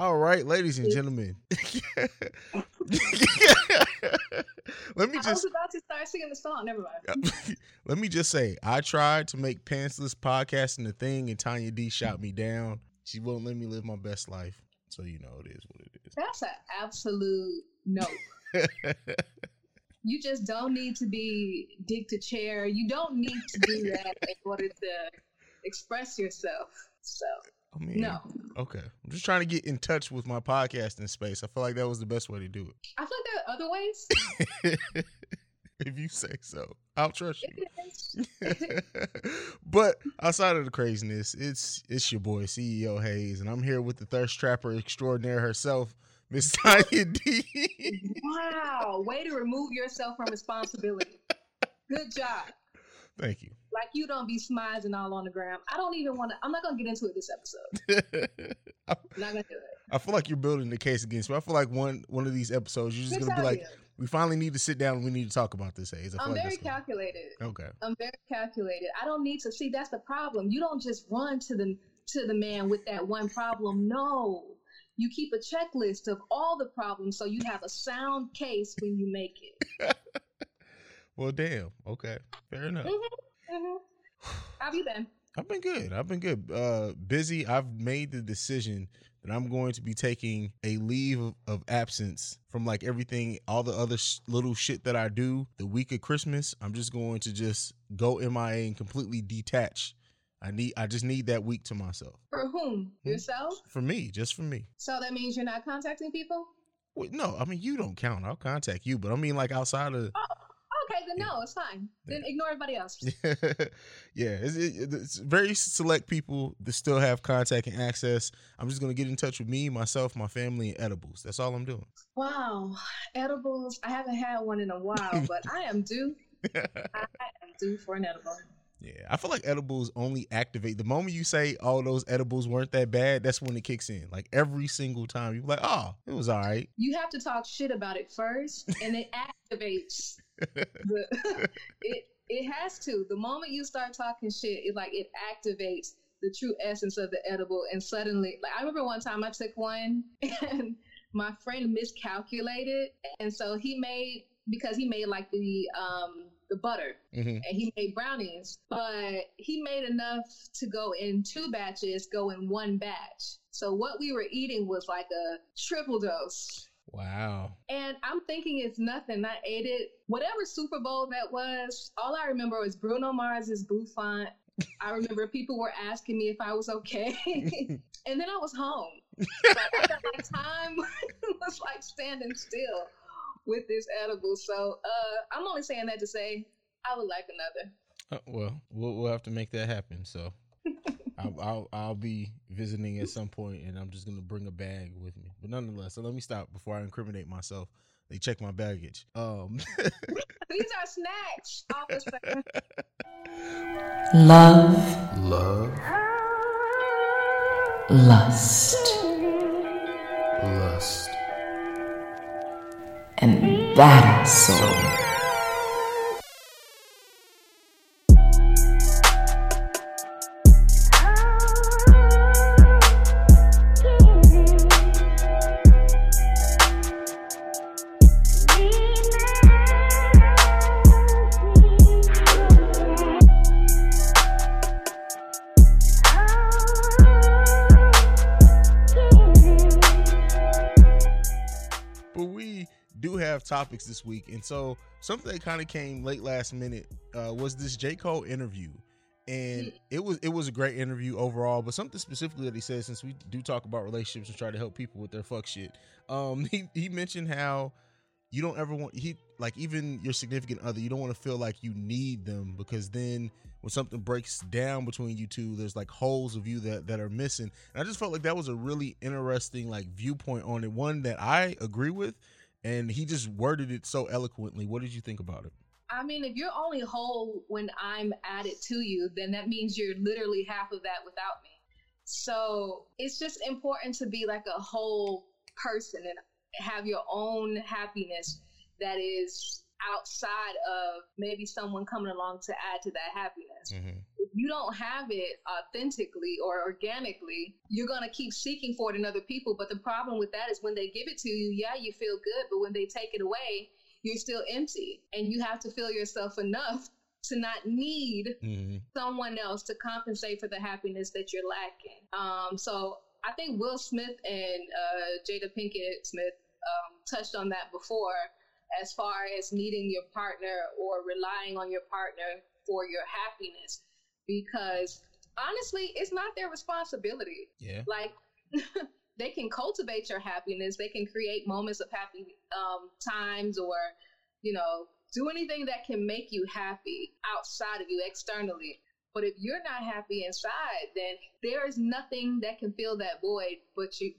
All right, ladies and gentlemen. Let me just. I was about to start singing the song. Never mind. let me just say, I tried to make pantsless podcasting a thing, and Tonya D shot me down. She won't let me live my best life, so you know it is what it is. That's an absolute no. You just don't need to be dick to chair. You don't need to do that in order to express yourself. So I mean, no, okay. I'm just trying to get in touch with my podcasting space. I feel like that was the best way to do it. I feel like there are other ways. if you say so, I'll trust you. But outside of the craziness, it's it's your boy CEO Hayes, and I'm here with the thirst trapper extraordinaire herself, Miss Tonya D. wow, way to remove yourself from responsibility. Good job. Thank you. Like you don't be smizing all on the ground. I don't even want to. I'm not gonna get into it this episode. I, I'm not gonna do it. I feel like you're building the case against me. I feel like one one of these episodes, you're just Good gonna be like, you. we finally need to sit down and we need to talk about this, Hayes. I'm like very calculated. Okay. I'm very calculated. I don't need to see. That's the problem. You don't just run to the to the man with that one problem. No, you keep a checklist of all the problems so you have a sound case when you make it. Well, damn. Okay. Fair enough. Mhm. How have you been? I've been good. I've been good. Uh, busy. I've made the decision that I'm going to be taking a leave of, of absence from like everything, all the other sh- little shit that I do the week of Christmas. I'm just going to just go MIA and completely detach. I need. I just need that week to myself. For whom? Hmm? Yourself? For me, just for me. So that means you're not contacting people? Wait, no, I mean you don't count. I'll contact you, but I mean like outside of. Oh, okay, then no, it's fine. Then ignore everybody else. yeah, it's, it, it's very select people that still have contact and access. I'm just gonna get in touch with me, myself, my family, and edibles. That's all I'm doing. Wow, edibles. I haven't had one in a while, but I am due. I am due for an edible. yeah, I feel like edibles only activate the moment you say, "Oh, those edibles weren't that bad." That's when it kicks in. Like every single time, you're like, "Oh, it was all right." You have to talk shit about it first, and it activates the. it it has to. The moment you start talking shit, it like it activates the true essence of the edible, and suddenly, like I remember one time I took one, and my friend miscalculated, and so he made because he made like the um the butter hmm and he made brownies, but he made enough to go in two batches, go in one batch. So what we were eating was like a triple dose. Wow. And I'm thinking it's nothing. I ate it. Whatever Super Bowl that was, all I remember was Bruno Mars's Bouffant. I remember people were asking me if I was okay. and then I was home. But I time was like standing still with this edible. So uh, I'm only saying that to say I would like another. Uh, well, well, we'll have to make that happen. So. I'll, I'll I'll be visiting at some point, and I'm just gonna bring a bag with me. But nonetheless, so let me stop before I incriminate myself. They check my baggage. Um, These are snacks. Officer. Love, Love, lust, lust, and that soul. but topics this week, and so something that kind of came late last minute uh, was this J Cole interview, and it was it was a great interview overall. But something specifically that he said, since we do talk about relationships and try to help people with their fuck shit, um, he he mentioned how you don't ever want he like even your significant other, you don't want to feel like you need them because then when something breaks down between you two, there's like holes of you that that are missing. And I just felt like that was a really interesting like viewpoint on it, one that I agree with, and he just worded it so eloquently. What did you think about it? I mean, if you're only whole when I'm added to you, then that means you're literally half of that without me. So it's just important to be like a whole person and have your own happiness that is outside of maybe someone coming along to add to that happiness. If you don't have it authentically or organically, you're going to keep seeking for it in other people. But the problem with that is when they give it to you, yeah, you feel good. But when they take it away, you're still empty. And you have to fill yourself enough to not need mm-hmm. someone else to compensate for the happiness that you're lacking. Um, so I think Will Smith and uh, Jada Pinkett Smith um, touched on that before as far as needing your partner or relying on your partner for your happiness because honestly it's not their responsibility. Yeah. Like they can cultivate your happiness. They can create moments of happy um, times or you know do anything that can make you happy outside of you externally. But if you're not happy inside then there is nothing that can fill that void but you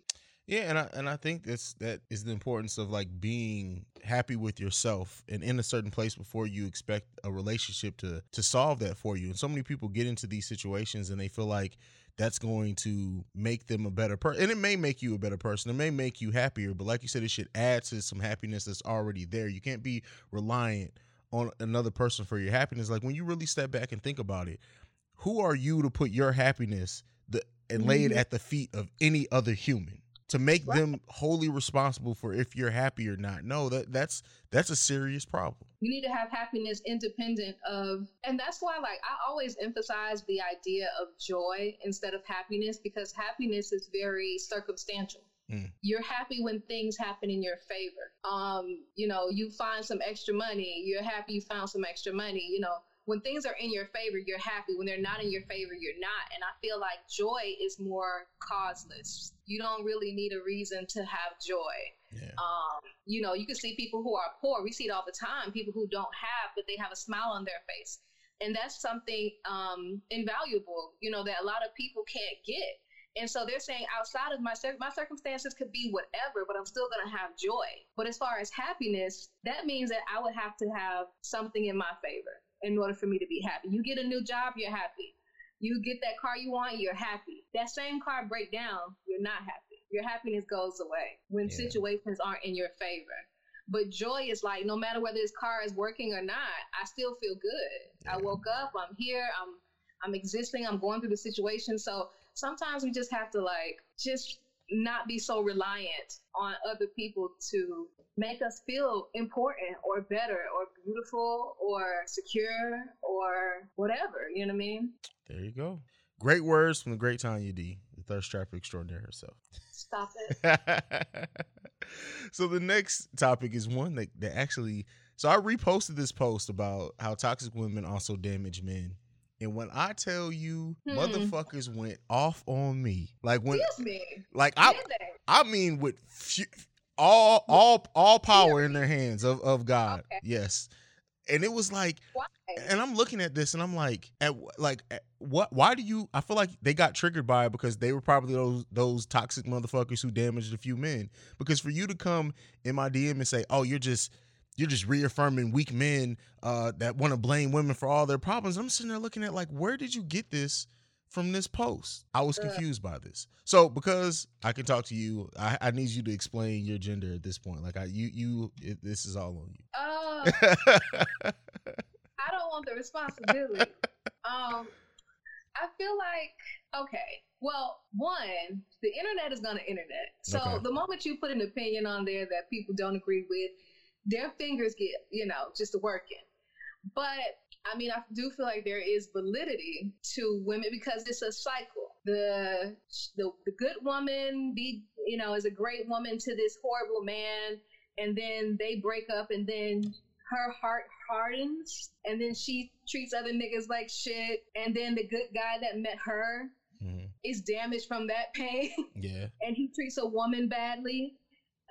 yeah, and I and I think that's that is the importance of like being happy with yourself and in a certain place before you expect a relationship to to solve that for you. And so many people get into these situations and they feel like that's going to make them a better person. And it may make you a better person. It may make you happier, but like you said, it should add to some happiness that's already there. You can't be reliant on another person for your happiness. Like when you really step back and think about it, who are you to put your happiness the, and lay it mm-hmm. at the feet of any other human? To make right. them wholly responsible for if you're happy or not. No, that that's that's a serious problem. You need to have happiness independent of and that's why like I always emphasize the idea of joy instead of happiness because happiness is very circumstantial. Mm. You're happy when things happen in your favor. Um, you know, you find some extra money, you're happy you found some extra money, you know, when things are in your favor, you're happy. When they're not in your favor, you're not. And I feel like joy is more causeless. You don't really need a reason to have joy. Yeah. Um, you know, you can see people who are poor. We see it all the time. People who don't have, but they have a smile on their face, and that's something um, invaluable. You know, that a lot of people can't get. And so they're saying outside of my my circumstances could be whatever, but I'm still going to have joy. But as far as happiness, that means that I would have to have something in my favor in order for me to be happy. You get a new job, you're happy. You get that car you want, you're happy. That same car break down, you're not happy. Your happiness goes away when yeah. situations aren't in your favor. But joy is like no matter whether this car is working or not, I still feel good. Yeah. I woke up, I'm here, I'm I'm existing, I'm going through the situation. So sometimes we just have to like just not be so reliant on other people to make us feel important or better or beautiful or secure or whatever. You know what I mean? There you go. Great words from the great Tonya D, the thirst trapper extraordinaire herself. Stop it. so the next topic is one that, that actually so I reposted this post about how toxic women also damage men. And when I tell you, hmm. motherfuckers went off on me. Like when, me. like I, I mean, with all all all power in their hands of of God. Okay. Yes. And it was like why? and I'm looking at this and I'm like at like at what why do you I feel like they got triggered by it because they were probably those those toxic motherfuckers who damaged a few men. Because for you to come in my DM and say, "Oh, you're just you're just reaffirming weak men uh, that want to blame women for all their problems." I'm sitting there looking at like, where did you get this from this post. I was confused by this. So because I can talk to you, I, I need you to explain your gender at this point. Like I, you, you, it, this is all on you. Uh, I don't want the responsibility. um, I feel like okay. Well, one, the internet is gonna internet. So okay. the moment you put an opinion on there that people don't agree with, their fingers get, you know, just working. But I mean, I do feel like there is validity to women because it's a cycle. The the, the good woman be you know is a great woman to this horrible man, and then they break up, and then her heart hardens, and then she treats other niggas like shit, and then the good guy that met her mm-hmm. is damaged from that pain. Yeah, and he treats a woman badly,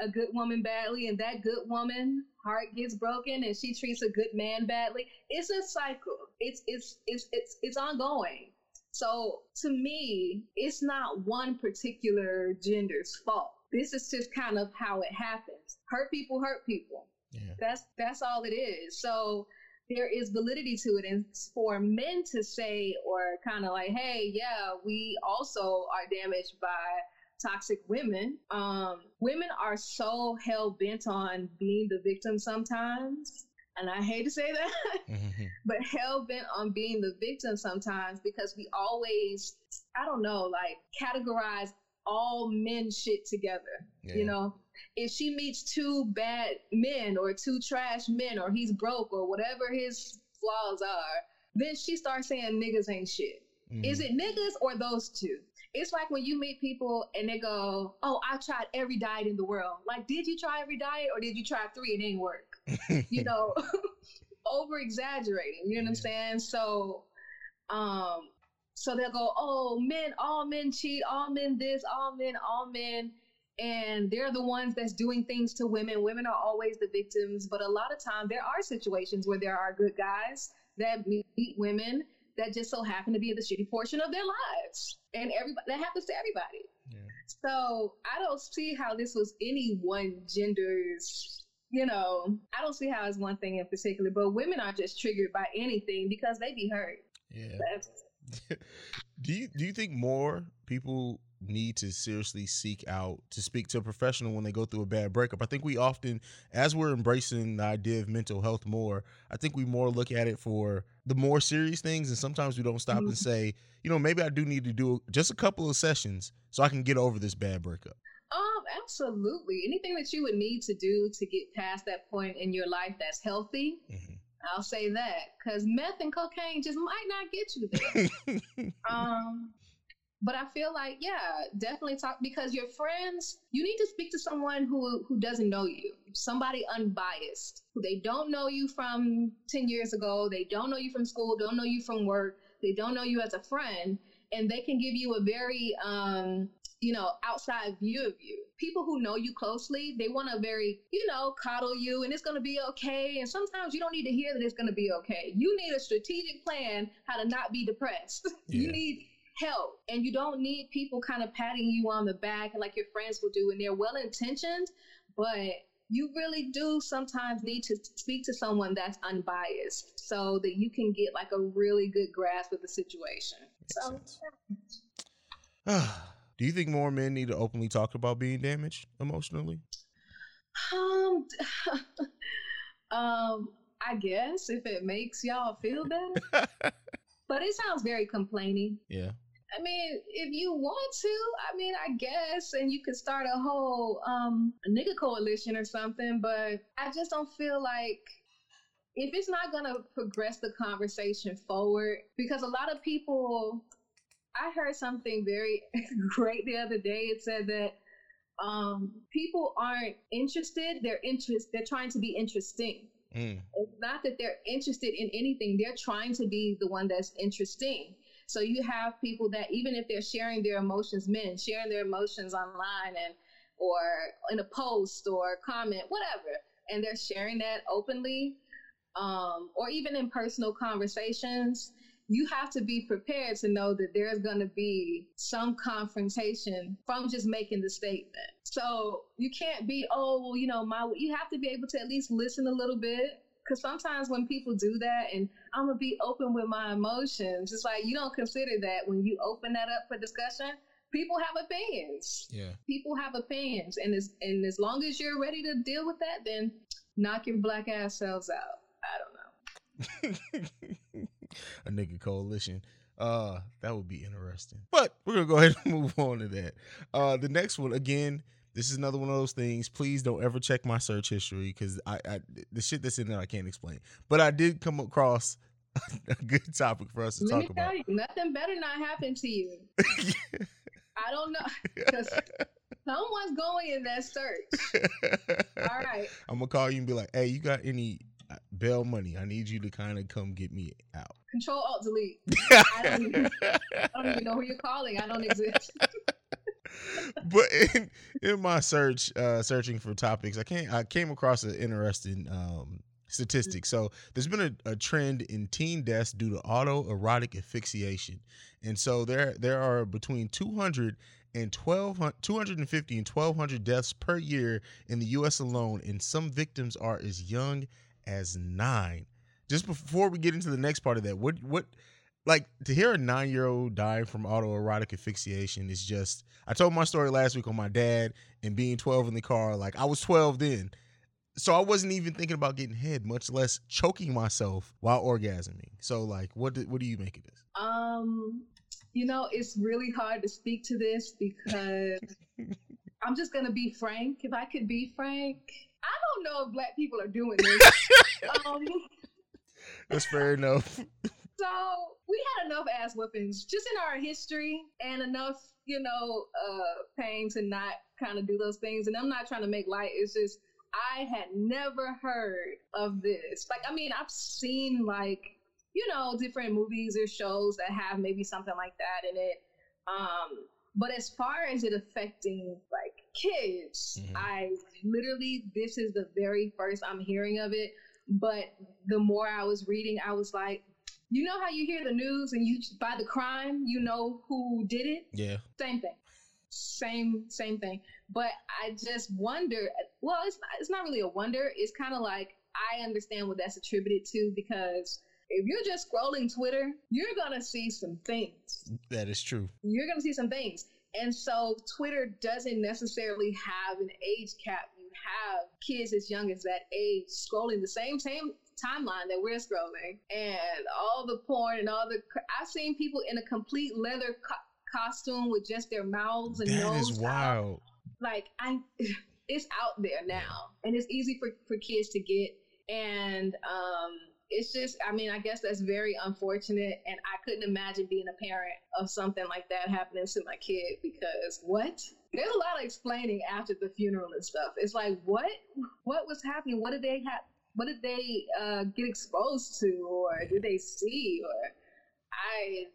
a good woman badly, and that good woman heart gets broken and she treats a good man badly. It's a cycle. It's it's it's it's it's ongoing. So to me, it's not one particular gender's fault. This is just kind of how it happens. Hurt people hurt people. Yeah. That's that's all it is. So there is validity to it and for men to say or kind of like hey yeah we also are damaged by toxic women. Um, women are so hell bent on being the victim sometimes. and I hate to say that, Mhm. but hell bent on being the victim sometimes because we always, I don't know, like categorize all men shit together. Yeah. You know, if she meets two bad men or two trash men or he's broke or whatever his flaws are, then she starts saying niggas ain't shit. Mhm. Is it niggas or those two? It's like when you meet people and they go, "Oh, I tried every diet in the world." Like, did you try every diet or did you try three and it didn't work? You know, over exaggerating. You know what I'm saying? So, um, so they'll go, "Oh, men, all men cheat, all men this, all men, all men." And they're the ones that's doing things to women. Women are always the victims, but a lot of time there are situations where there are good guys that meet women that just so happen to be the shitty portion of their lives. And everybody that happens to everybody. Yeah. So I don't see how this was any one gender's, you know, I don't see how it's one thing in particular, but women are just triggered by anything because they be hurt. Yeah. That's, do you do you think more people need to seriously seek out to speak to a professional when they go through a bad breakup? I think we often, as we're embracing the idea of mental health more, I think we more look at it for the more serious things, and sometimes we don't stop and say, you know, maybe I do need to do just a couple of sessions so I can get over this bad breakup. um, absolutely. Anything that you would need to do to get past that point in your life that's healthy, Mhm. I'll say that. Because meth and cocaine just might not get you there. Um, but I feel like, yeah, definitely talk because your friends, you need to speak to someone who who doesn't know you, somebody unbiased, who they don't know you from ten years ago, they don't know you from school, don't know you from work, they don't know you as a friend, and they can give you a very um you know outside view of you. People who know you closely they want to very you know coddle you and it's going to be okay and sometimes you don't need to hear that it's going to be okay. You need a strategic plan how to not be depressed. You need help. And you don't need people kind of patting you on the back like your friends will do and they're well intentioned but you really do sometimes need to speak to someone that's unbiased so that you can get like a really good grasp of the situation. So do you think more men need to openly talk about being damaged emotionally? um um i guess if it makes y'all feel better. But it sounds very complaining. Yeah. I mean, if you want to, I mean, I guess, and you could start a whole um nigga coalition or something, but I just don't feel like if it's not gonna progress the conversation forward, because a lot of people I heard something very great the other day. It said that um people aren't interested, they're interest they're trying to be interesting. Mm. It's not that they're interested in anything, they're trying to be the one that's interesting. So you have people that even if they're sharing their emotions, men sharing their emotions online and or in a post or comment, whatever, and they're sharing that openly, um, or even in personal conversations, you have to be prepared to know that there's going to be some confrontation from just making the statement. So you can't be, oh, well, you know, my. You have to be able to at least listen a little bit. Because sometimes when people do that, and I'm gonna be open with my emotions, it's like you don't consider that when you open that up for discussion. People have opinions. Yeah. People have opinions, and as and as long as you're ready to deal with that, then knock your black ass selves out. I don't know. a nigga coalition. Uh, that would be interesting. But we're gonna go ahead and move on to that. Uh, the next one again. This is another one of those things. Please don't ever check my search history because I, I the shit that's in there I can't explain. But I did come across a good topic for us to Let talk me about. you, nothing better not happen to you. I don't know. someone's going in that search. All right. I'm gonna call you and be like, "Hey, you got any uh, bail money? I need you to kind of come get me out." Control Alt Delete. I don't, even, I don't even know who you're calling. I don't exist. But in, in my search, uh, searching for topics, I came I came across an interesting um, statistic. So there's been a, a trend in teen deaths due to autoerotic asphyxiation, and so there there are between 200 and 12 250 and 1200 deaths per year in the U.S. alone, and some victims are as young as nine. Just before we get into the next part of that, what what like to hear a nine year old die from autoerotic asphyxiation is just I told my story last week on my dad and being 12 in the car. Like I was 12 then. so I wasn't even thinking about getting head, much less choking myself while orgasming. So like, what do, what do you make of this? Um, you know, it's really hard to speak to this because I'm just gonna be frank. If I could be frank, I don't know if black people are doing this. um, That's fair enough. so we had enough ass whippings just in our history and enough, you know, uh, pain to not kind of do those things. And I'm not trying to make light. It's just I had never heard of this. Like, I mean, I've seen like you know different movies or shows that have maybe something like that in it. Um, but as far as it affecting like kids, Mhm. I literally this is the very first I'm hearing of it. But the more I was reading, I was like, you know how you hear the news and you by the crime you know who did it. Yeah. Same thing. Same same thing. But I just wonder. Well, it's not, it's not really a wonder. It's kind of like I understand what that's attributed to because if you're just scrolling Twitter, you're gonna see some things. That is true. You're gonna see some things. And so Twitter doesn't necessarily have an age cap. You have kids as young as that age scrolling the same same timeline that we're scrolling, and all the porn and all the. I've seen people in a complete leather co- costume with just their mouths and That nose is out. wild. like I it's out there now and it's easy for, for kids to get and um it's just I mean I guess that's very unfortunate and I couldn't imagine being a parent of something like that happening to my kid because what? There's a lot of explaining after the funeral and stuff. It's like what? What was happening? What did they have what did they uh, get exposed to or did they see or I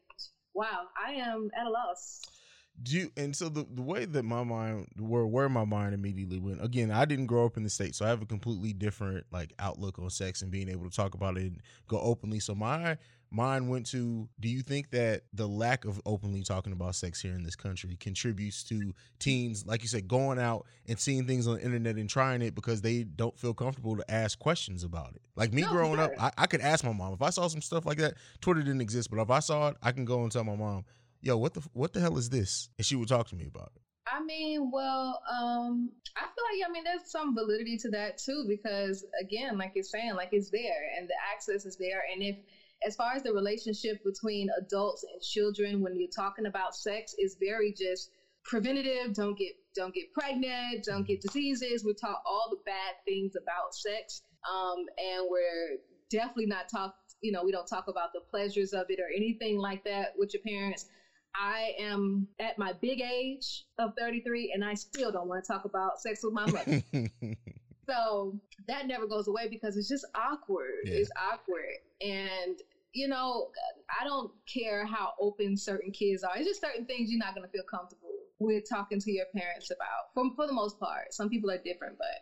wow I am at a loss. Do you, and so the, the way that my mind where where my mind immediately went again I didn't grow up in the state so I have a completely different like outlook on sex and being able to talk about it and go openly. So my mind went to do you think that the lack of openly talking about sex here in this country contributes to teens like you said going out and seeing things on the internet and trying it because they don't feel comfortable to ask questions about it like me No, growing up. I, I could ask my mom if I saw some stuff like that Twitter didn't exist but if I saw it I can go and tell my mom yo, what the what the hell is this? And she would talk to me about it. I mean, well, um, I feel like I mean there's some validity to that too because again, like you're saying, like it's there and the access is there, and if as far as the relationship between adults and children when you're talking about sex is very just preventative. Don't get don't get pregnant. Don't get diseases. We talk all the bad things about sex, um, and we're definitely not talk. You know, we don't talk about the pleasures of it or anything like that with your parents. I am at my big age of 33 and I still don't want to talk about sex with my mother. so that never goes away because it's just awkward. Yeah. It's awkward. And, you know, I don't care how open certain kids are. It's just certain things you're not going to feel comfortable with talking to your parents about for, for the most part. Some people are different, but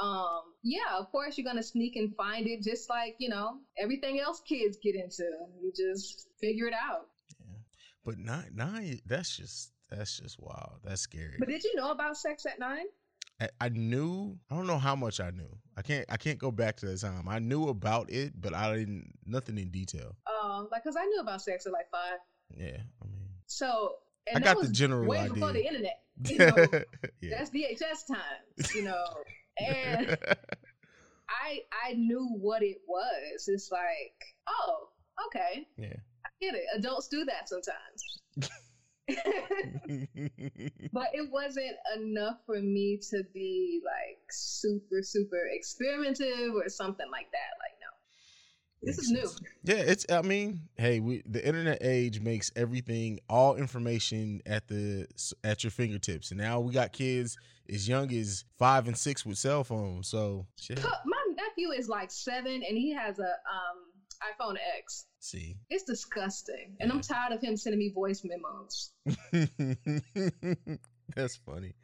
um yeah of course you're gonna sneak and find it just like you know everything else kids get into you just figure it out yeah. But nine nine that's just that's just wild. That's scary. But did you know about sex at nine? I, I knew I don't know how much I knew. I can't I can't go back to that time. I knew about it, but I didn't nothing in detail. Um, like, cause I knew about sex at like five. Yeah, I mean So and I got the general way idea. before the internet. You know, yeah. that's VHS time. You know, and I I knew what it was. It's like, oh, okay, yeah. I get it. Adults do that sometimes. but it wasn't enough for me to be like super super experimentative or something like that like no this is new. Yeah, it's. I mean, hey, we the internet age makes everything, all information at the at your fingertips, and now we got kids as young as five and six with cell phones. So, shit. My nephew is like seven and he has a um iphone x. See, it's disgusting. And i'm tired of him sending me voice memos. That's funny.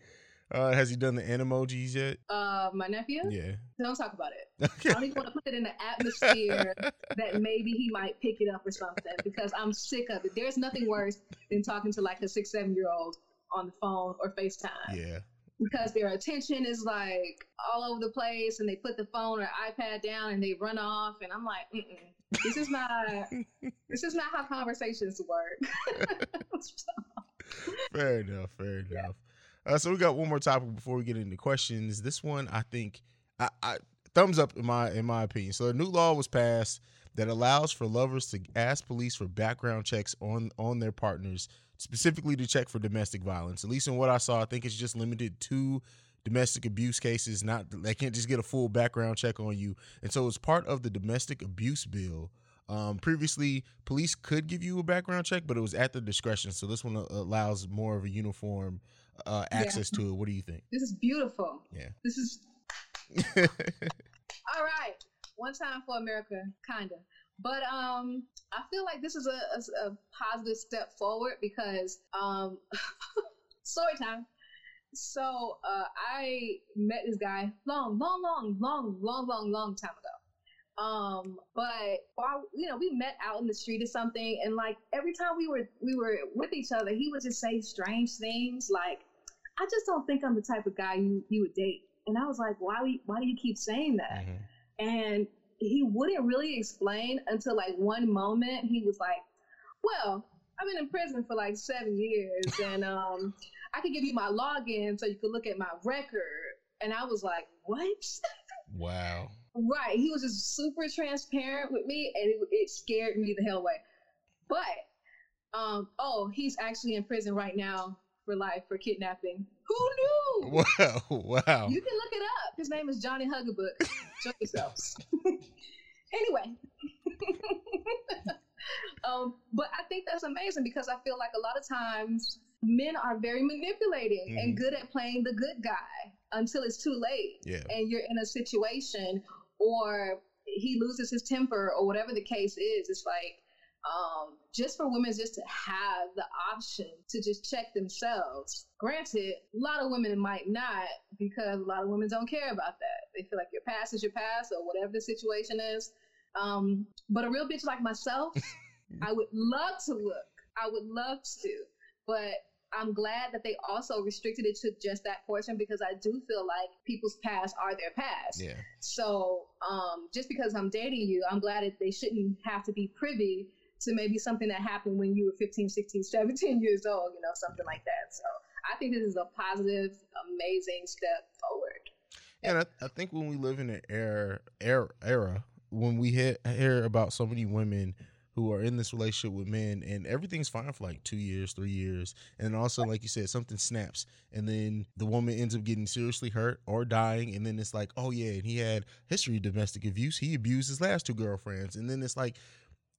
Uh, has he done the animojis yet? uh my nephew? Yeah. don't talk about it. I don't even want to put it in the atmosphere that maybe he might pick it up or something because i'm sick of it. There's nothing worse than talking to like a six seven year old on the phone or facetime. Yeah. because their attention is like all over the place and they put the phone or ipad down and they run off and i'm like Mm-mm, this is not this is not how conversations work Fair enough. Fair enough. Uh, so we got one more topic before we get into questions. This one, I think, I, I thumbs up in my in my opinion. So a new law was passed that allows for lovers to ask police for background checks on on their partners, specifically to check for domestic violence. At least in what I saw, I think it's just limited to domestic abuse cases. Not they can't just get a full background check on you. And so it's part of the domestic abuse bill. Um, previously, police could give you a background check, but it was at the discretion. So this one allows more of a uniform uh, access yeah. to it. What do you think? This is beautiful. Yeah. This is all right. One time for America, kinda. But um, I feel like this is a, a, a positive step forward because um, story time. So uh, I met this guy long, long, long, long, long, long, long time ago. Um, but while you know, we met out in the street or something, and like every time we were we were with each other, he would just say strange things like, "I just don't think I'm the type of guy you you would date." And I was like, "Why? Why do you keep saying that?" Mm-hmm. And he wouldn't really explain until like one moment he was like, "Well, I've been in prison for like seven years, and um, I could give you my login so you could look at my record." And I was like, "What?" Wow. Right. He was just super transparent with me, and it, it scared me the hell away. But, um, oh, he's actually in prison right now for life for kidnapping. Who knew? Wow. Wow. You can look it up. His name is Johnny Hugabook. Show yourselves. anyway. um, but I think that's amazing because I feel like a lot of times men are very manipulating mm-hmm. and good at playing the good guy until it's too late. Yeah. And you're in a situation or he loses his temper or whatever the case is. It's like, um, just for women just to have the option to just check themselves. Granted, a lot of women might not because a lot of women don't care about that. They feel like your past is your past or whatever the situation is. Um, but a real bitch like myself, I would love to look. I would love to. But I'm glad that they also restricted it to just that portion because I do feel like people's past are their past. Yeah. So um, just because I'm dating you, I'm glad that they shouldn't have to be privy to maybe something that happened when you were 15, 16, 17 years old, you know, something like that. So I think this is a positive, amazing step forward. And I, I think when we live in an era, era, era when we hear, hear about so many women who are in this relationship with men and everything's fine for like two years, three years. And also, like you said, something snaps and then the woman ends up getting seriously hurt or dying. And then it's like, oh, yeah, and he had history of domestic abuse. He abused his last two girlfriends. And then it's like,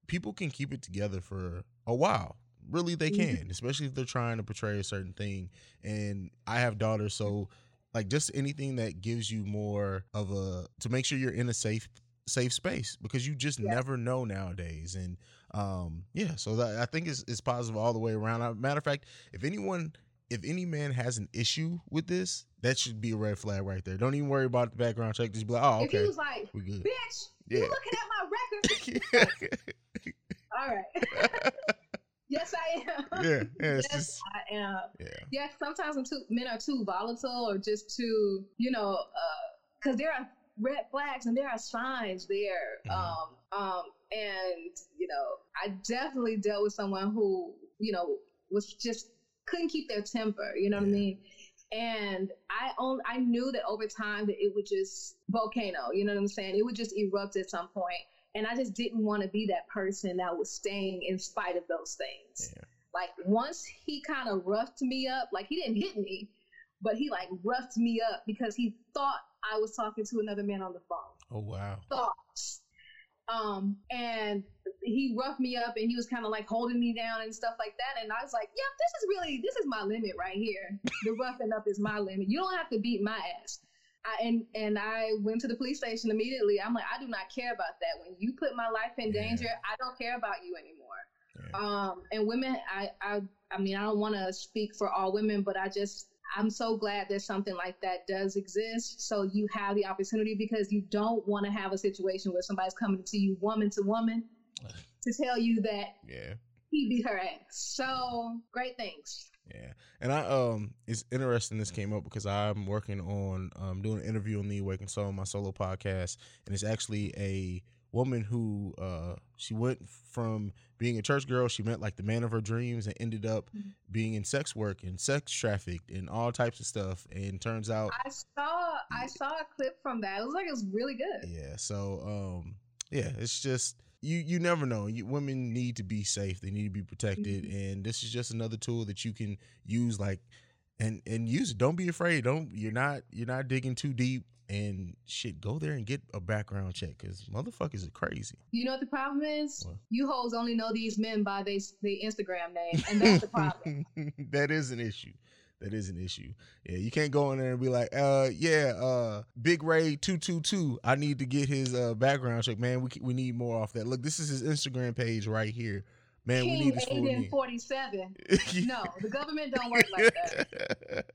people can keep it together for a while. Really, they mm-hmm. can, especially if they're trying to portray a certain thing. And I have daughters, so like just anything that gives you more of a to make sure you're in a safe safe space because you just yeah. never know nowadays. And um, yeah, so that I think it's, it's positive all the way around. Matter of fact, if anyone if any man has an issue with this, that should be a red flag right there. Don't even worry about the background check. Just be like, oh, okay. If he was like, we good. bitch, yeah. you looking at my record. All right. yes, I am. Yeah, yeah yes, just, I am. Yeah. Yeah, sometimes too, men are too volatile or just too, you know, because uh, there are red flags and there are signs there. Mm-hmm. Um, um, and you know, I definitely dealt with someone who, you know, was just couldn't keep their temper. You know yeah. what I mean? And I own, I knew that over time that it would just volcano. You know what I'm saying? It would just erupt at some point. And I just didn't want to be that person that was staying in spite of those things. Yeah. Like once he kind of roughed me up, like he didn't hit me, but he like roughed me up because he thought I was talking to another man on the phone. Oh wow. Thoughts. Um, and he roughed me up and he was kind of like holding me down and stuff like that. And I was like, yep, this is really, this is my limit right here. The roughing up is my limit. You don't have to beat my ass. I, and and I went to the police station immediately. I'm like, I do not care about that. When you put my life in yeah. danger, I don't care about you anymore. Yeah. Um, and women, I, I, I mean, I don't want to speak for all women, but I just, I'm so glad that something like that does exist. So you have the opportunity because you don't want to have a situation where somebody's coming to you woman to woman to tell you that yeah he beat her ass. So great things. Yeah, and I um, it's interesting this came up because I'm working on um doing an interview on the Awakened Soul, my solo podcast, and it's actually a woman who uh she went from being a church girl she met like the man of her dreams and ended up mm-hmm. being in sex work and sex trafficked and all types of stuff and turns out i saw I saw a clip from that. It was like it was really good. Yeah. So um yeah, it's just you you never know. You, women need to be safe. They need to be protected, Mhm. and this is just another tool that you can use. Like, and and use it. Don't be afraid. Don't you're not you're not digging too deep. And shit, go there and get a background check because motherfuckers are crazy. You know what the problem is? What? You hoes only know these men by they the Instagram name, and that's the problem. that is an issue. That is an issue. Yeah, you can't go in there and be like, uh, yeah, uh, Big Ray two two two. I need to get his uh background check, man. We we need more off that. Look, this is his Instagram page right here, man. we need this Aiden forty seven. No, the government don't work like that.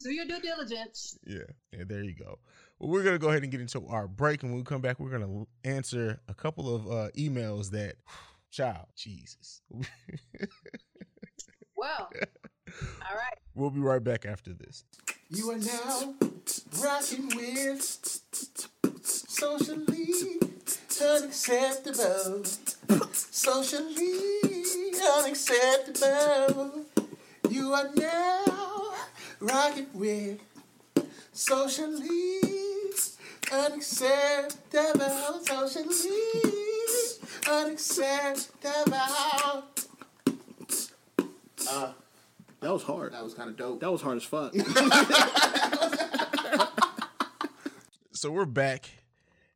Do your due diligence. yeah, yeah. There you go. Well, we're gonna go ahead and get into our break, and when we come back, we're gonna answer a couple of uh emails that, child, Jesus. Well, all right. we'll be right back after this. You are now rocking with socially unacceptable. Socially unacceptable. You are now rocking with socially unacceptable. Socially unacceptable. Uh, That was hard. that was kind of dope. That was hard as fuck. so we're back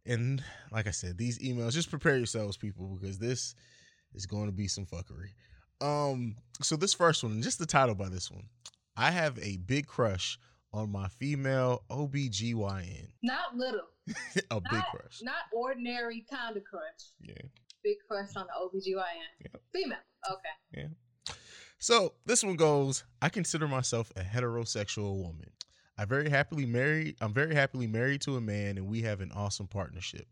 and like i said these emails just prepare yourselves people because this is going to be some fuckery um so this first one just the title by this one i have a big crush on my female obgyn Not little, a big crush not ordinary kind of crush. yeah Big crush on the OBGYN. Yep. Female. Okay. Yeah. So this one goes i consider myself a heterosexual woman i very happily married i'm very happily married to a man and we have an awesome partnership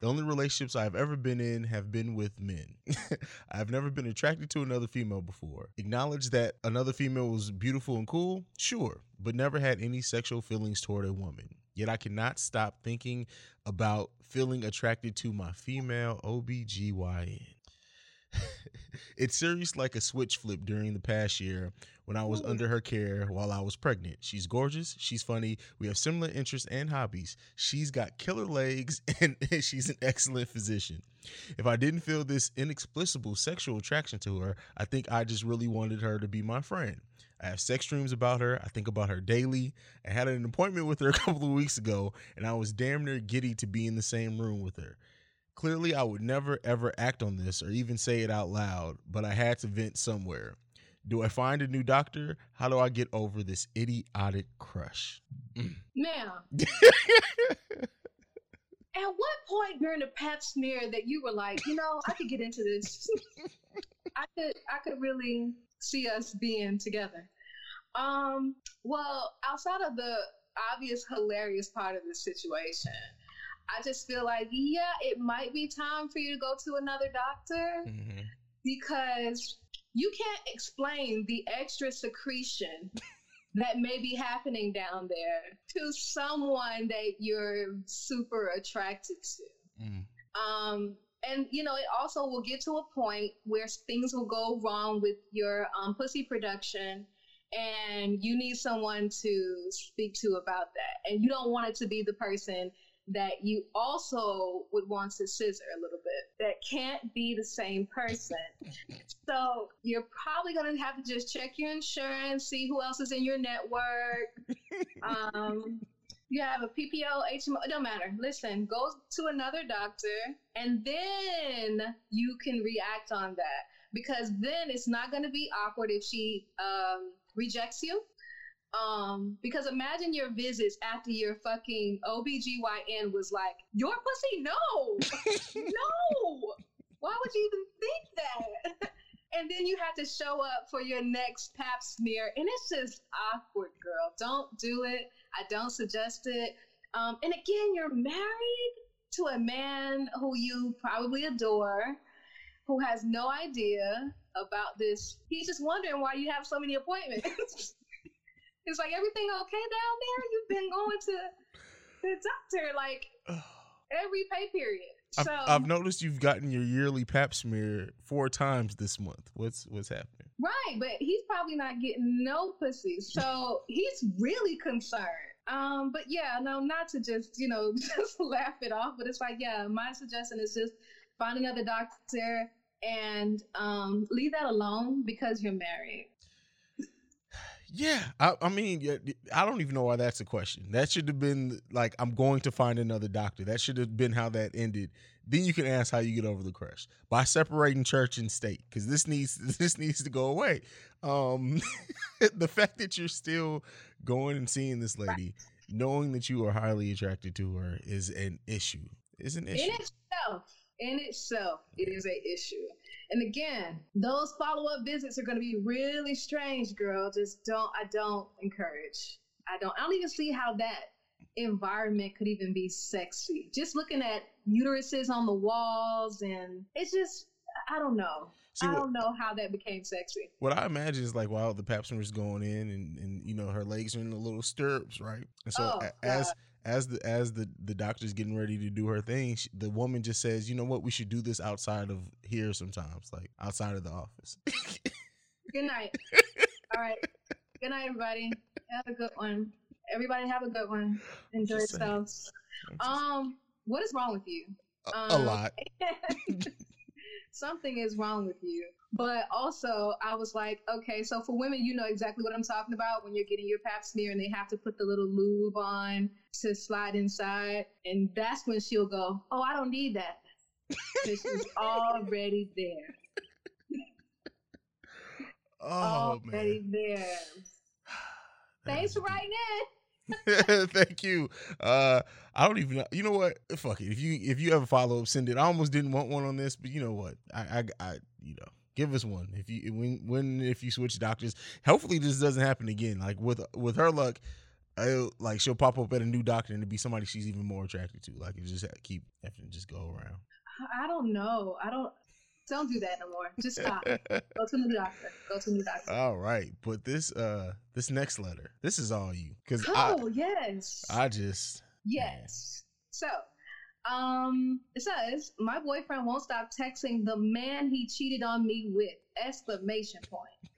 the only relationships i've ever been in have been with men. I've never been attracted to another female before. Acknowledge that another female was beautiful and cool? Sure but never had any sexual feelings toward a woman. Yet i cannot stop thinking about feeling attracted to my female obgyn it's serious like a switch flip during the past year when I was under her care while I was pregnant. She's gorgeous. She's funny. We have similar interests and hobbies. She's got killer legs and she's an excellent physician. If I didn't feel this inexplicable sexual attraction to her, I think I just really wanted her to be my friend. I have sex dreams about her. I think about her daily. I had an appointment with her a couple of weeks ago, and I was damn near giddy to be in the same room with her. Clearly, I would never ever act on this or even say it out loud, but I had to vent somewhere. Do I find a new doctor? How do I get over this idiotic crush? Mm. Now, at what point during the pap smear that you were like, you know, I could get into this. I could I could really see us being together. Um, well, outside of the obvious hilarious part of the situation, I just feel like, yeah, it might be time for you to go to another doctor Mhm. because you can't explain the extra secretion that may be happening down there to someone that you're super attracted to. Mm. Um, and you know, it also will get to a point where things will go wrong with your um, pussy production, and you need someone to speak to about that. And you don't want it to be the person that you also would want to scissor a little bit. That can't be the same person. So you're probably gonna have to just check your insurance, see who else is in your network. Um, you have a PPO, HMO, it don't matter. Listen, go to another doctor and then you can react on that because then it's not going to be awkward if she um, rejects you. Um, because imagine your visits after your fucking OBGYN was like, Your pussy? No, no. Why would you even think that? and then you have to show up for your next pap smear, and it's just awkward, girl. Don't do it. I don't suggest it. Um, and again, you're married to a man who you probably adore, who has no idea about this. He's just wondering why you have so many appointments. it's like everything okay down there? You've been going to the doctor like every pay period. I've, So I've noticed you've gotten your yearly pap smear four times this month. What's what's happening? Right, but he's probably not getting no pussy. So he's really concerned. Um, but yeah, no, not to just you know just laugh it off, but it's like yeah, my suggestion is just find another doctor and um, leave that alone because you're married. Yeah, I, I mean, I don't even know why that's a question. That should have been like, I'm going to find another doctor. That should have been how that ended. Then you can ask how you get over the crush by separating church and state, because this needs this needs to go away. Um, the fact that you're still going and seeing this lady, knowing that you are highly attracted to her, is an issue. Is an issue. In itself, in itself, it is a issue. And again, those follow up visits are going to be really strange, girl. Just don't, I don't encourage. I don't, I don't even see how that environment could even be sexy. Just looking at uteruses on the walls and it's just, I don't know. See, I what- don't know how that became sexy. What I imagine is like while the pap smear's going in, and and you know her legs are in the little stirrups, right? And so Oh, a- as as the as the the doctor's getting ready to do her thing, she, the woman just says, "You know what? We should do this outside of here sometimes, like outside of the office." Good night. All right. Good night, everybody. Have a good one. Everybody have a good one. Enjoy yourselves. Um, what is wrong with you? a, a um, lot. Something is wrong with you. But also, I was like, okay, so for women, you know exactly what I'm talking about when you're getting your pap smear and they have to put the little lube on to slide inside. And that's when she'll go, oh, I don't need that. Because she's already there. Oh already man. there. Thanks for writing in. Thank you. Uh, I don't even know. You know what? Fuck it. If you if you have a follow up, send it. I almost didn't want one on this, but you know what? I I, I you know give us one if you when when if you switch doctors. Hopefully this doesn't happen again. Like with with her luck, I, like she'll pop up at a new doctor and it'll be somebody she's even more attracted to. Like it just keep having to just go around. I don't know. I don't. Don't do that no more. Just stop. Go to new doctor. Go to new doctor. All right, but this uh this next letter, this is all you because I Oh yes. I just Yes. So, um, it says my boyfriend won't stop texting the man he cheated on me with! Exclamation point.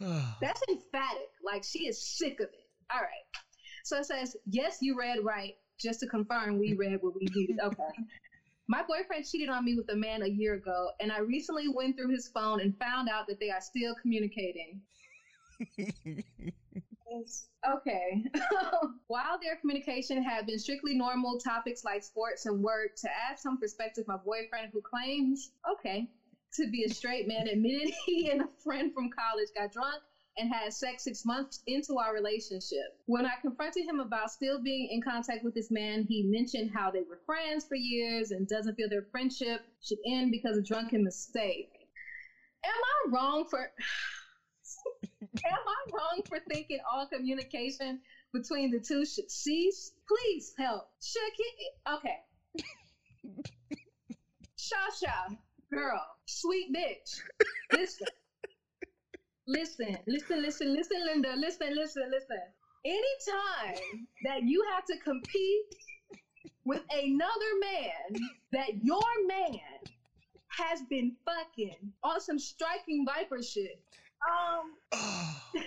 That's emphatic. Like she is sick of it. All right. So it says, yes, you read right. Just to confirm, we read what we needed. Okay. My boyfriend cheated on me with a man a year ago, and I recently went through his phone and found out that they are still communicating. Okay. While their communication had been strictly normal topics like sports and work, to add some perspective, my boyfriend, who claims, okay, to be a straight man, admitted he and a friend from college got drunk and had sex six months into our relationship. When I confronted him about still being in contact with this man, he mentioned how they were friends for years and doesn't feel their friendship should end because of drunken mistake. Am I wrong for I wrong for thinking all communication between the two should cease? Please help. Should? Okay. Shasha, girl, sweet bitch. Listen. Listen, listen, listen, listen, Linda. Listen, listen, listen. Anytime that you have to compete with another man that your man has been fucking on some striking viper shit, um,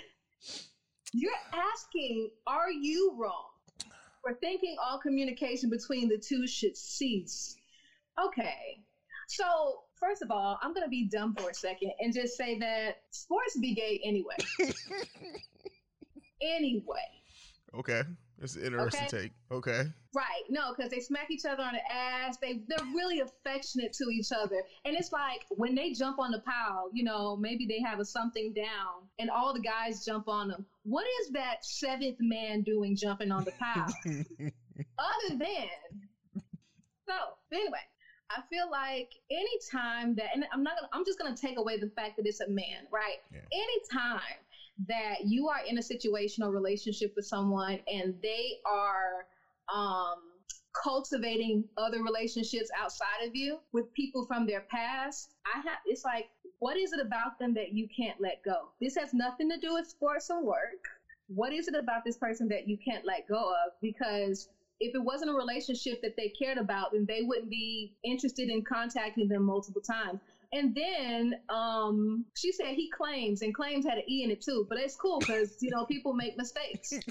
you're asking, are you wrong for thinking all communication between the two should cease? Okay. So, first of all, I'm going to be dumb for a second and just say that sports be gay anyway. anyway. okay, it's an interesting Okay. take. Okay. Right. No, because they smack each other on the ass. They they're really affectionate to each other. And it's like when they jump on the pile, you know, maybe they have a something down and all the guys jump on them. What is that seventh man doing jumping on the pile? Other than so anyway. I feel like anytime that, and I'm not gonna, I'm just gonna take away the fact that it's a man, right? Yeah. Anytime that you are in a situation or relationship with someone and they are um, cultivating other relationships outside of you with people from their past, I have, it's like, what is it about them that you can't let go? This has nothing to do with sports or work. What is it about this person that you can't let go of? Because if it wasn't a relationship that they cared about, then they wouldn't be interested in contacting them multiple times. And then um, she said he claims, and claims had an E in it too, but it's cool because, you know, people make mistakes.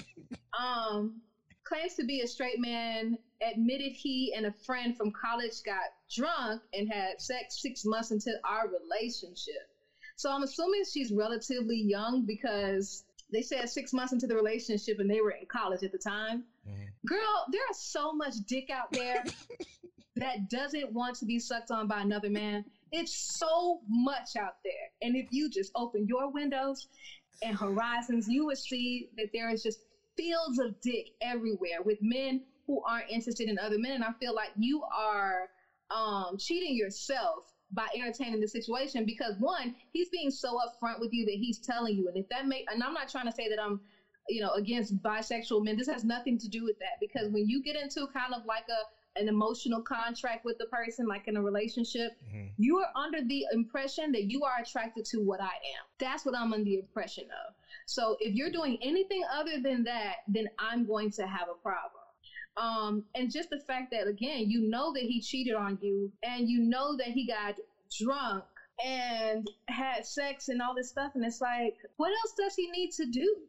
Um, claims to be a straight man, admitted he and a friend from college got drunk and had sex six months into our relationship. So I'm assuming she's relatively young because they said six months into the relationship and they were in college at the time. Mhm. Girl, there's so much dick out there that doesn't want to be sucked on by another man. It's so much out there. And if you just open your windows and horizons, you would see that there is just fields of dick everywhere with men who aren't interested in other men. And I feel like you are um, cheating yourself by entertaining the situation because one, he's being so upfront with you that he's telling you. And if that make, and I'm not trying to say that I'm, you know, against bisexual men. This has nothing to do with that because when you get into kind of like a an emotional contract with the person, like in a relationship, Mhm. you are under the impression that you are attracted to what I am. That's what I'm under the impression of. So if you're doing anything other than that, then I'm going to have a problem. Um, and just the fact that again, you know that he cheated on you, and you know that he got drunk and had sex and all this stuff, and it's like, what else does he need to do?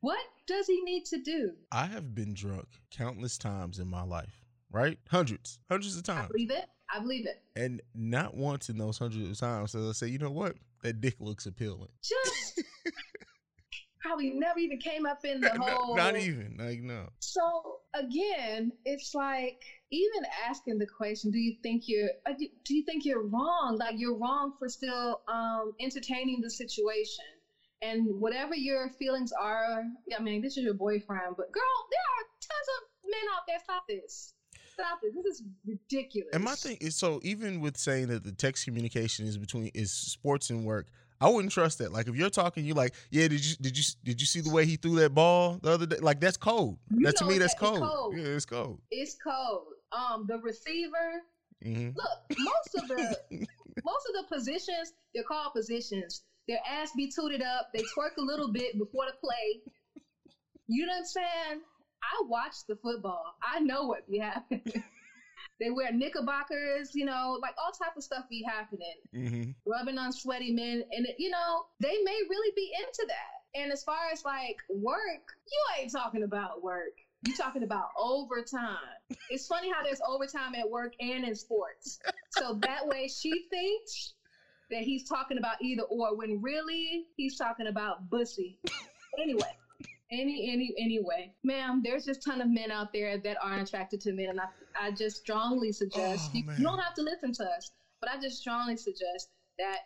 What does he need to do? I have been drunk countless times in my life, right? Hundreds, hundreds of times. I believe it. I believe it. And not once in those hundreds of times so I say, you know what? That dick looks appealing. Just probably never even came up in the not, whole. not even. Like, no. So again, it's like even asking the question, do you think you're uh, do do you think you're wrong? Like you're wrong for still um entertaining the situation. And whatever your feelings are, I mean, this is your boyfriend, but girl, there are tons of men out there. Stop this. Stop this. This is ridiculous. And my thing is, so even with saying that the text communication is between is sports and work, I wouldn't trust that. Like if you're talking, you're like, yeah, did you did you did you see the way he threw that ball the other day? Like that's cold. You that to me, that's that- cold. cold. Yeah, it's cold. It's cold. Um, the receiver, hmm look, most of the most of the positions, they're called positions. Their ass be tooted up. They twerk a little bit before the play. You know what I'm saying? I watch the football. I know what be happening. they wear knickerbockers, you know, like all type of stuff be happening. hmm Rubbing on sweaty men, and you know they may really be into that. And as far as like work, you ain't talking about work. You talking about overtime. It's funny how there's overtime at work and in sports. So that way she thinks that he's talking about either or when really he's talking about bussy. Anyway, any any anyway, ma'am, there's just ton of men out there that aren't attracted to men, and I I just strongly suggest Oh, you, you don't have to listen to us, but I just strongly suggest that.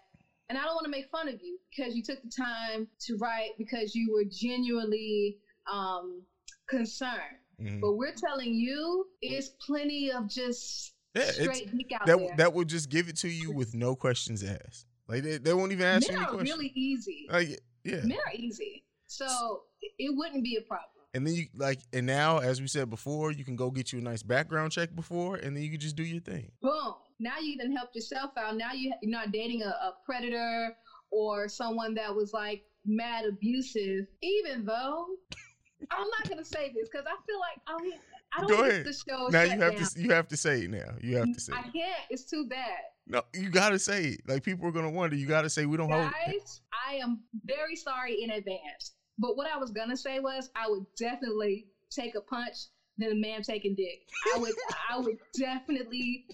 And I don't want to make fun of you because you took the time to write because you were genuinely um, concerned. hmm But we're telling you, it's plenty of just Yeah, straight dick out that there. that would just give it to you with no questions asked. Like they, they won't even ask you Men any are questions. really easy. like yeah. Men are easy, so it wouldn't be a problem. And then you like, and now, as we said before, you can go get you a nice background check before, and then you can just do your thing. Boom. Now you done helped yourself out. Now you, you're not dating a, a predator or someone that was like mad abusive. Even though I'm not gonna say this because I feel like I mean I don't Go ahead. the show. now you have down. to, you have to say it. Now you have to say. I It. can't. It's too bad. No, you gotta say it. Like people are gonna wonder. You gotta say we don't hold. Guys, I am very sorry in advance. But what I was gonna say was I would definitely take a punch than a man taking dick. I would I would definitely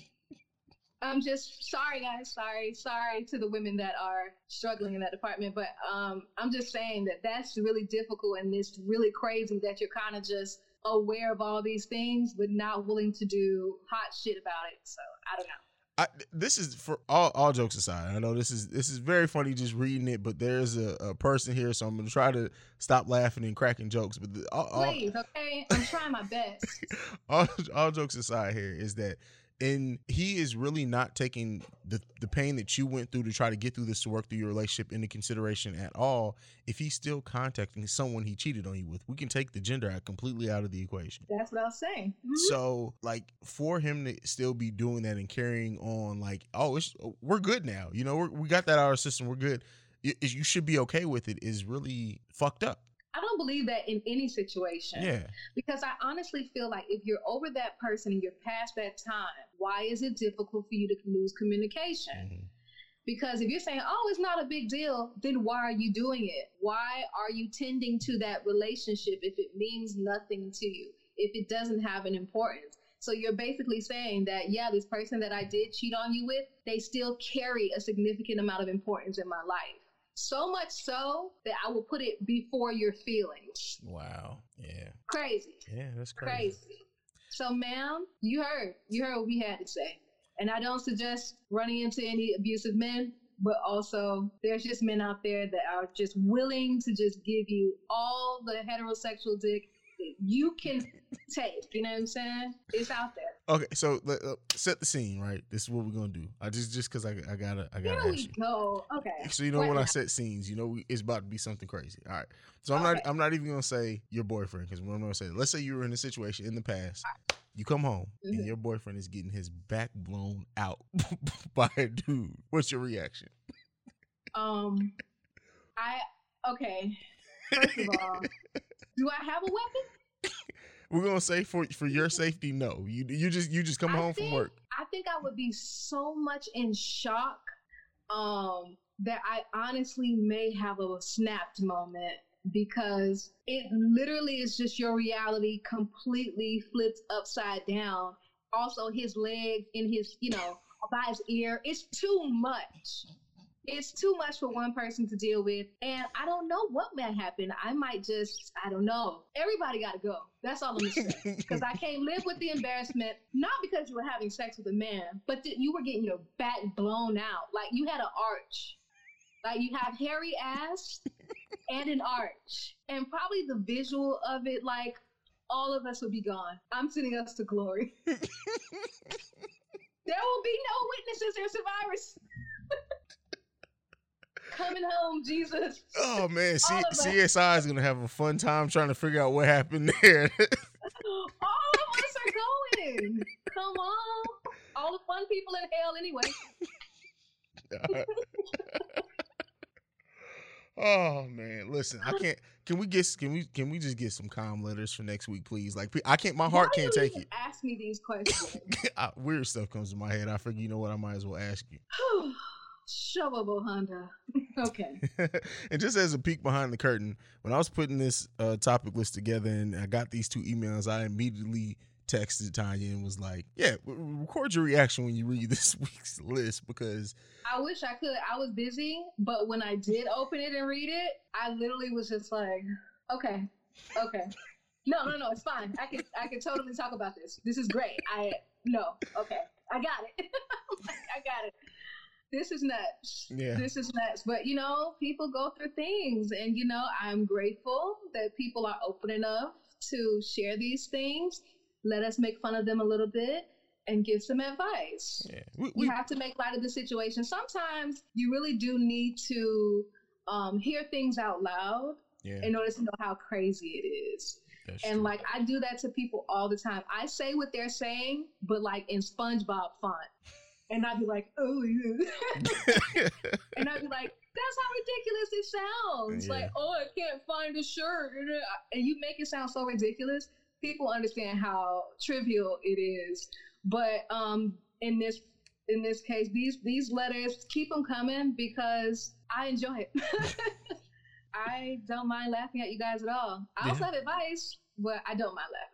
I'm just sorry guys, sorry, sorry to the women that are struggling in that department. But um I'm just saying that that's really difficult and it's really crazy that you're kind of just aware of all these things but not willing to do hot shit about it. So I don't know. I, this is for all, all jokes aside. I know this is this is very funny just reading it, but there's a, a person here, so I'm gonna try to stop laughing and cracking jokes. But the, all, all, Please, okay? I'm trying my best. all, all jokes aside here is that and he is really not taking the the pain that you went through to try to get through this to work through your relationship into consideration at all if he's still contacting someone he cheated on you with. We can take the gender out completely out of the equation. That's what I was saying. Mhm. so like for him to still be doing that and carrying on like oh it's we're good now. You know we're, we got that out of our system. We're good. You, you should be okay with it is really fucked up I don't believe that in any situation. yeah Because I honestly feel like if you're over that person and you're past that time, why is it difficult for you to lose communication? Mhm. Because if you're saying, oh, it's not a big deal, then why are you doing it? Why are you tending to that relationship if it means nothing to you, if it doesn't have an importance? So you're basically saying that, yeah, this person that I did cheat on you with, they still carry a significant amount of importance in my life. So much so that I will put it before your feelings. Wow. Yeah. Crazy. Yeah, that's crazy. Crazy. So, ma'am, you heard. You heard what we had to say. And I don't suggest running into any abusive men, but also there's just men out there that are just willing to just give you all the heterosexual dick that you can take. You know what I'm saying? It's out there. Okay, so let, uh, set the scene, right? This is what we're gonna do. I just just because I, I gotta I gotta Here ask we you. go. Okay. So you know What when I set scenes, you know we, it's about to be something crazy. All right. So I'm not I'm not even gonna say your boyfriend because what I'm gonna say. Let's say you were in a situation in the past. You come home and Mhm. your boyfriend is getting his back blown out by a dude. What's your reaction? Um, I okay. First of all, do I have a weapon? We're gonna say for for your safety, no. You you just you just come I home from work. I think I would be so much in shock um, that I honestly may have a snapped moment because it literally is just your reality completely flipped upside down. Also, his leg in his, you know, by his ear. It's too much. It's too much for one person to deal with. And I don't know what may happen. I might just, I don't know. Everybody got to go. That's all I'm saying. because I can't live with the embarrassment. Not because you were having sex with a man, but that you were getting your back blown out. Like you had an arch. Like you have hairy ass and an arch, and probably the visual of it. Like all of us would be gone. I'm sending us to glory. there will be no witnesses or survivors. Coming home, Jesus. Oh man, C- All of us. CSI is gonna have a fun time trying to figure out what happened there. All of us are going. Come on. All the fun people in hell, anyway. oh man, listen, I can't. Can we get? Can we? Can we just get some calm letters for next week, please? Like, I can't. My heart can't take it. Ask me these questions. I, weird stuff comes to my head. I figure, you know what? I might as well ask you. Shovable Honda. Okay. and just as a peek behind the curtain, when I was putting this uh, topic list together and I got these two emails, I immediately texted Tonya and was like, "Yeah, record your reaction when you read this week's list because I wish I could. I was busy, but when I did open it and read it, I literally was just like, okay, okay. No, no, no, it's fine. I can I can totally talk about this. This is great. I no, okay. I got it. I got it. This is nuts. Yeah. This is nuts. But you know, people go through things and you know, I'm grateful that people are open enough to share these things. Let us make fun of them a little bit and give some advice yeah, we, you have to make light of the situation. Sometimes you really do need to um, hear things out loud yeah, in order to know how crazy it is. that's And true. like I do that to people all the time. I say what they're saying, but like in SpongeBob font. And I'd be like, oh, yeah. and I'd be like, that's how ridiculous it sounds. Yeah. Like, oh, I can't find a shirt. And you make it sound so ridiculous. People understand how trivial it is. But um, in this in this case, these these letters keep them coming because I enjoy it. I don't mind laughing at you guys at all. I also Yeah. have advice, but I don't mind laughing.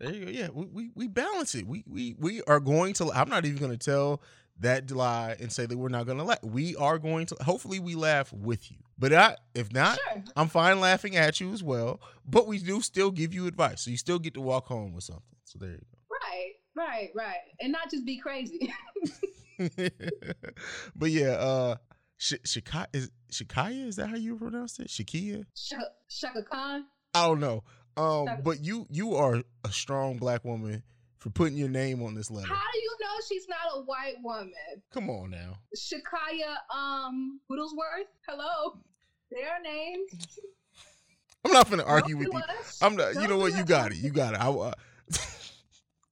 There you go. Yeah, we, we, we balance it. We we we are going to. I'm not even going to tell that lie and say that we're not going to laugh. We are going to. Hopefully, we laugh with you. But I, if not, Sure. I'm fine laughing at you as well. But we do still give you advice, so you still get to walk home with something. So there you go. Right, right, right. And not just be crazy. but yeah, uh, Sh- Shikaya is Shikaya. Is that how you pronounce it? Shakia. Shaka, Chaka Khan. I don't know. Um, but you you are a strong black woman for putting your name on this letter. How do you know she's not a white woman? Come on now. Shakaya um Whittlesworth. Hello. Their names. I'm not gonna argue with Don't you. us. I'm not. You Don't know what? You got it. You got it. I, uh,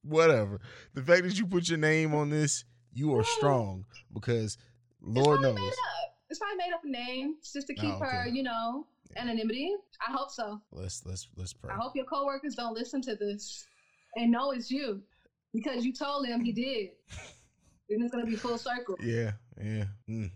whatever. The fact that you put your name on this, you are strong because It's Lord probably knows. made up. It's probably made up a name It's just to Oh, keep her, you know, anonymity. I hope so. Let's let's let's pray. I hope your coworkers don't listen to this and know it's you because you told them he did. Then it's gonna be full circle. Yeah, yeah. Mm.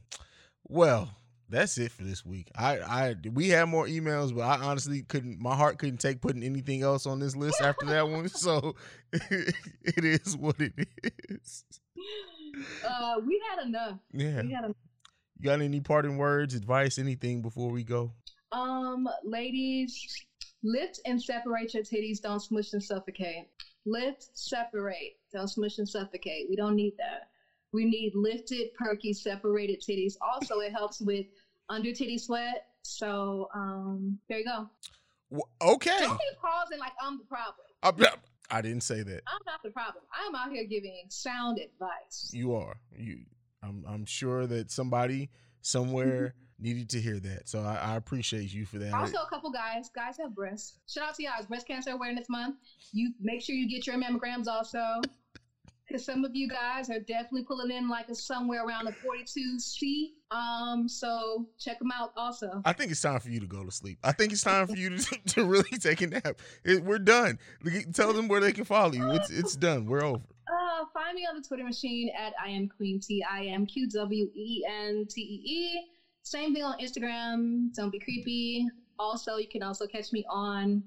Well, that's it for this week. I, I, we had more emails, but I honestly couldn't. My heart couldn't take putting anything else on this list after that one. So it is what it is. Uh, we had enough. Yeah. We had enough. You got any parting words, advice, anything before we go? Um, ladies, lift and separate your titties. Don't smush and suffocate. Lift, separate. Don't smush and suffocate. We don't need that. We need lifted, perky, separated titties. Also, it helps with under titty sweat. So, um, there you go. Okay. Don't be pausing like I'm the problem. I, I didn't say that. I'm not the problem. I'm out here giving sound advice. You are. You. I'm. I'm sure that somebody somewhere needed to hear that. So I, I appreciate you for that. Also, a couple guys. Guys have breasts. Shout out to you guys. Breast Cancer Awareness Month. You make sure you get your mammograms also. Because some of you guys are definitely pulling in like a somewhere around a 42C. Um, so check them out also. I think it's time for you to go to sleep. I think it's time for you to, to really take a nap. It, we're done. Tell them where they can follow you. It's it's done. We're over. Uh, find me on the Twitter machine at I am Queen T I M Q W E N T E E. Same thing on Instagram. Don't be creepy. Also, you can also catch me on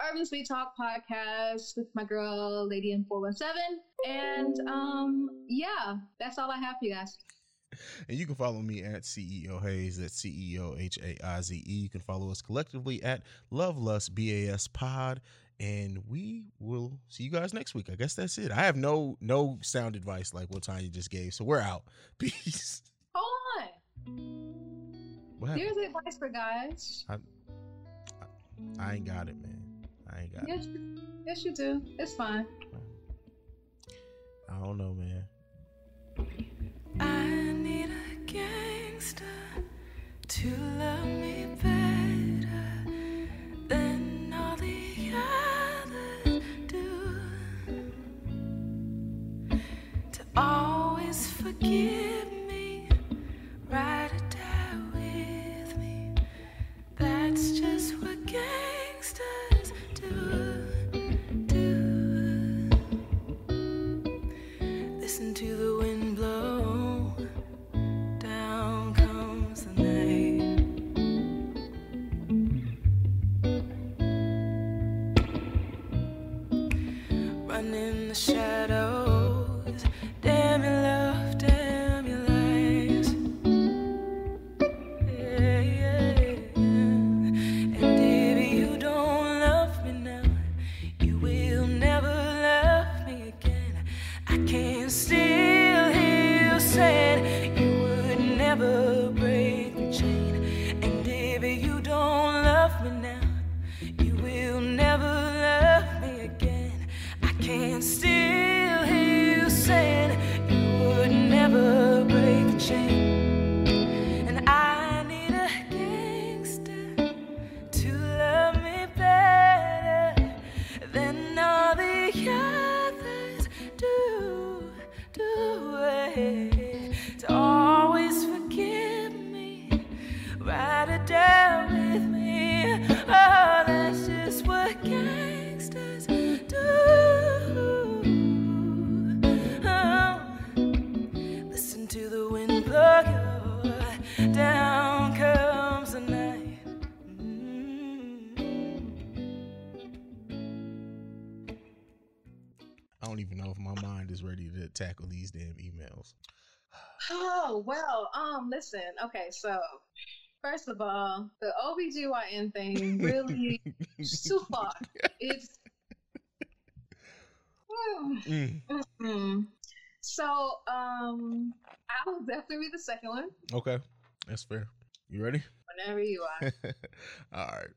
Urban Sweet Talk podcast with my girl Lady in Four One Seven. And um, yeah, that's all I have for you guys. And you can follow me at CEO Hayes. That's C E O H A I Z E. You can follow us collectively at Love Lust BAS Pod. And we will see you guys next week. I guess that's it. I have no no sound advice like what Tonya just gave. So we're out. Peace. Hold on. What happened? Here's advice for guys. I ain't got it, man. I ain't got it. Yes, you- yes, you do. It's fine. I don't know, man. I need a gangster to love me better than all the others do. To always forgive me, ride just what gangsters Oh, well, um, listen, okay, so first of all, the OBGYN thing really too far. It's Mm, Mm. so um I will definitely be the second one okay, that's fair. You ready? whenever you are. All right.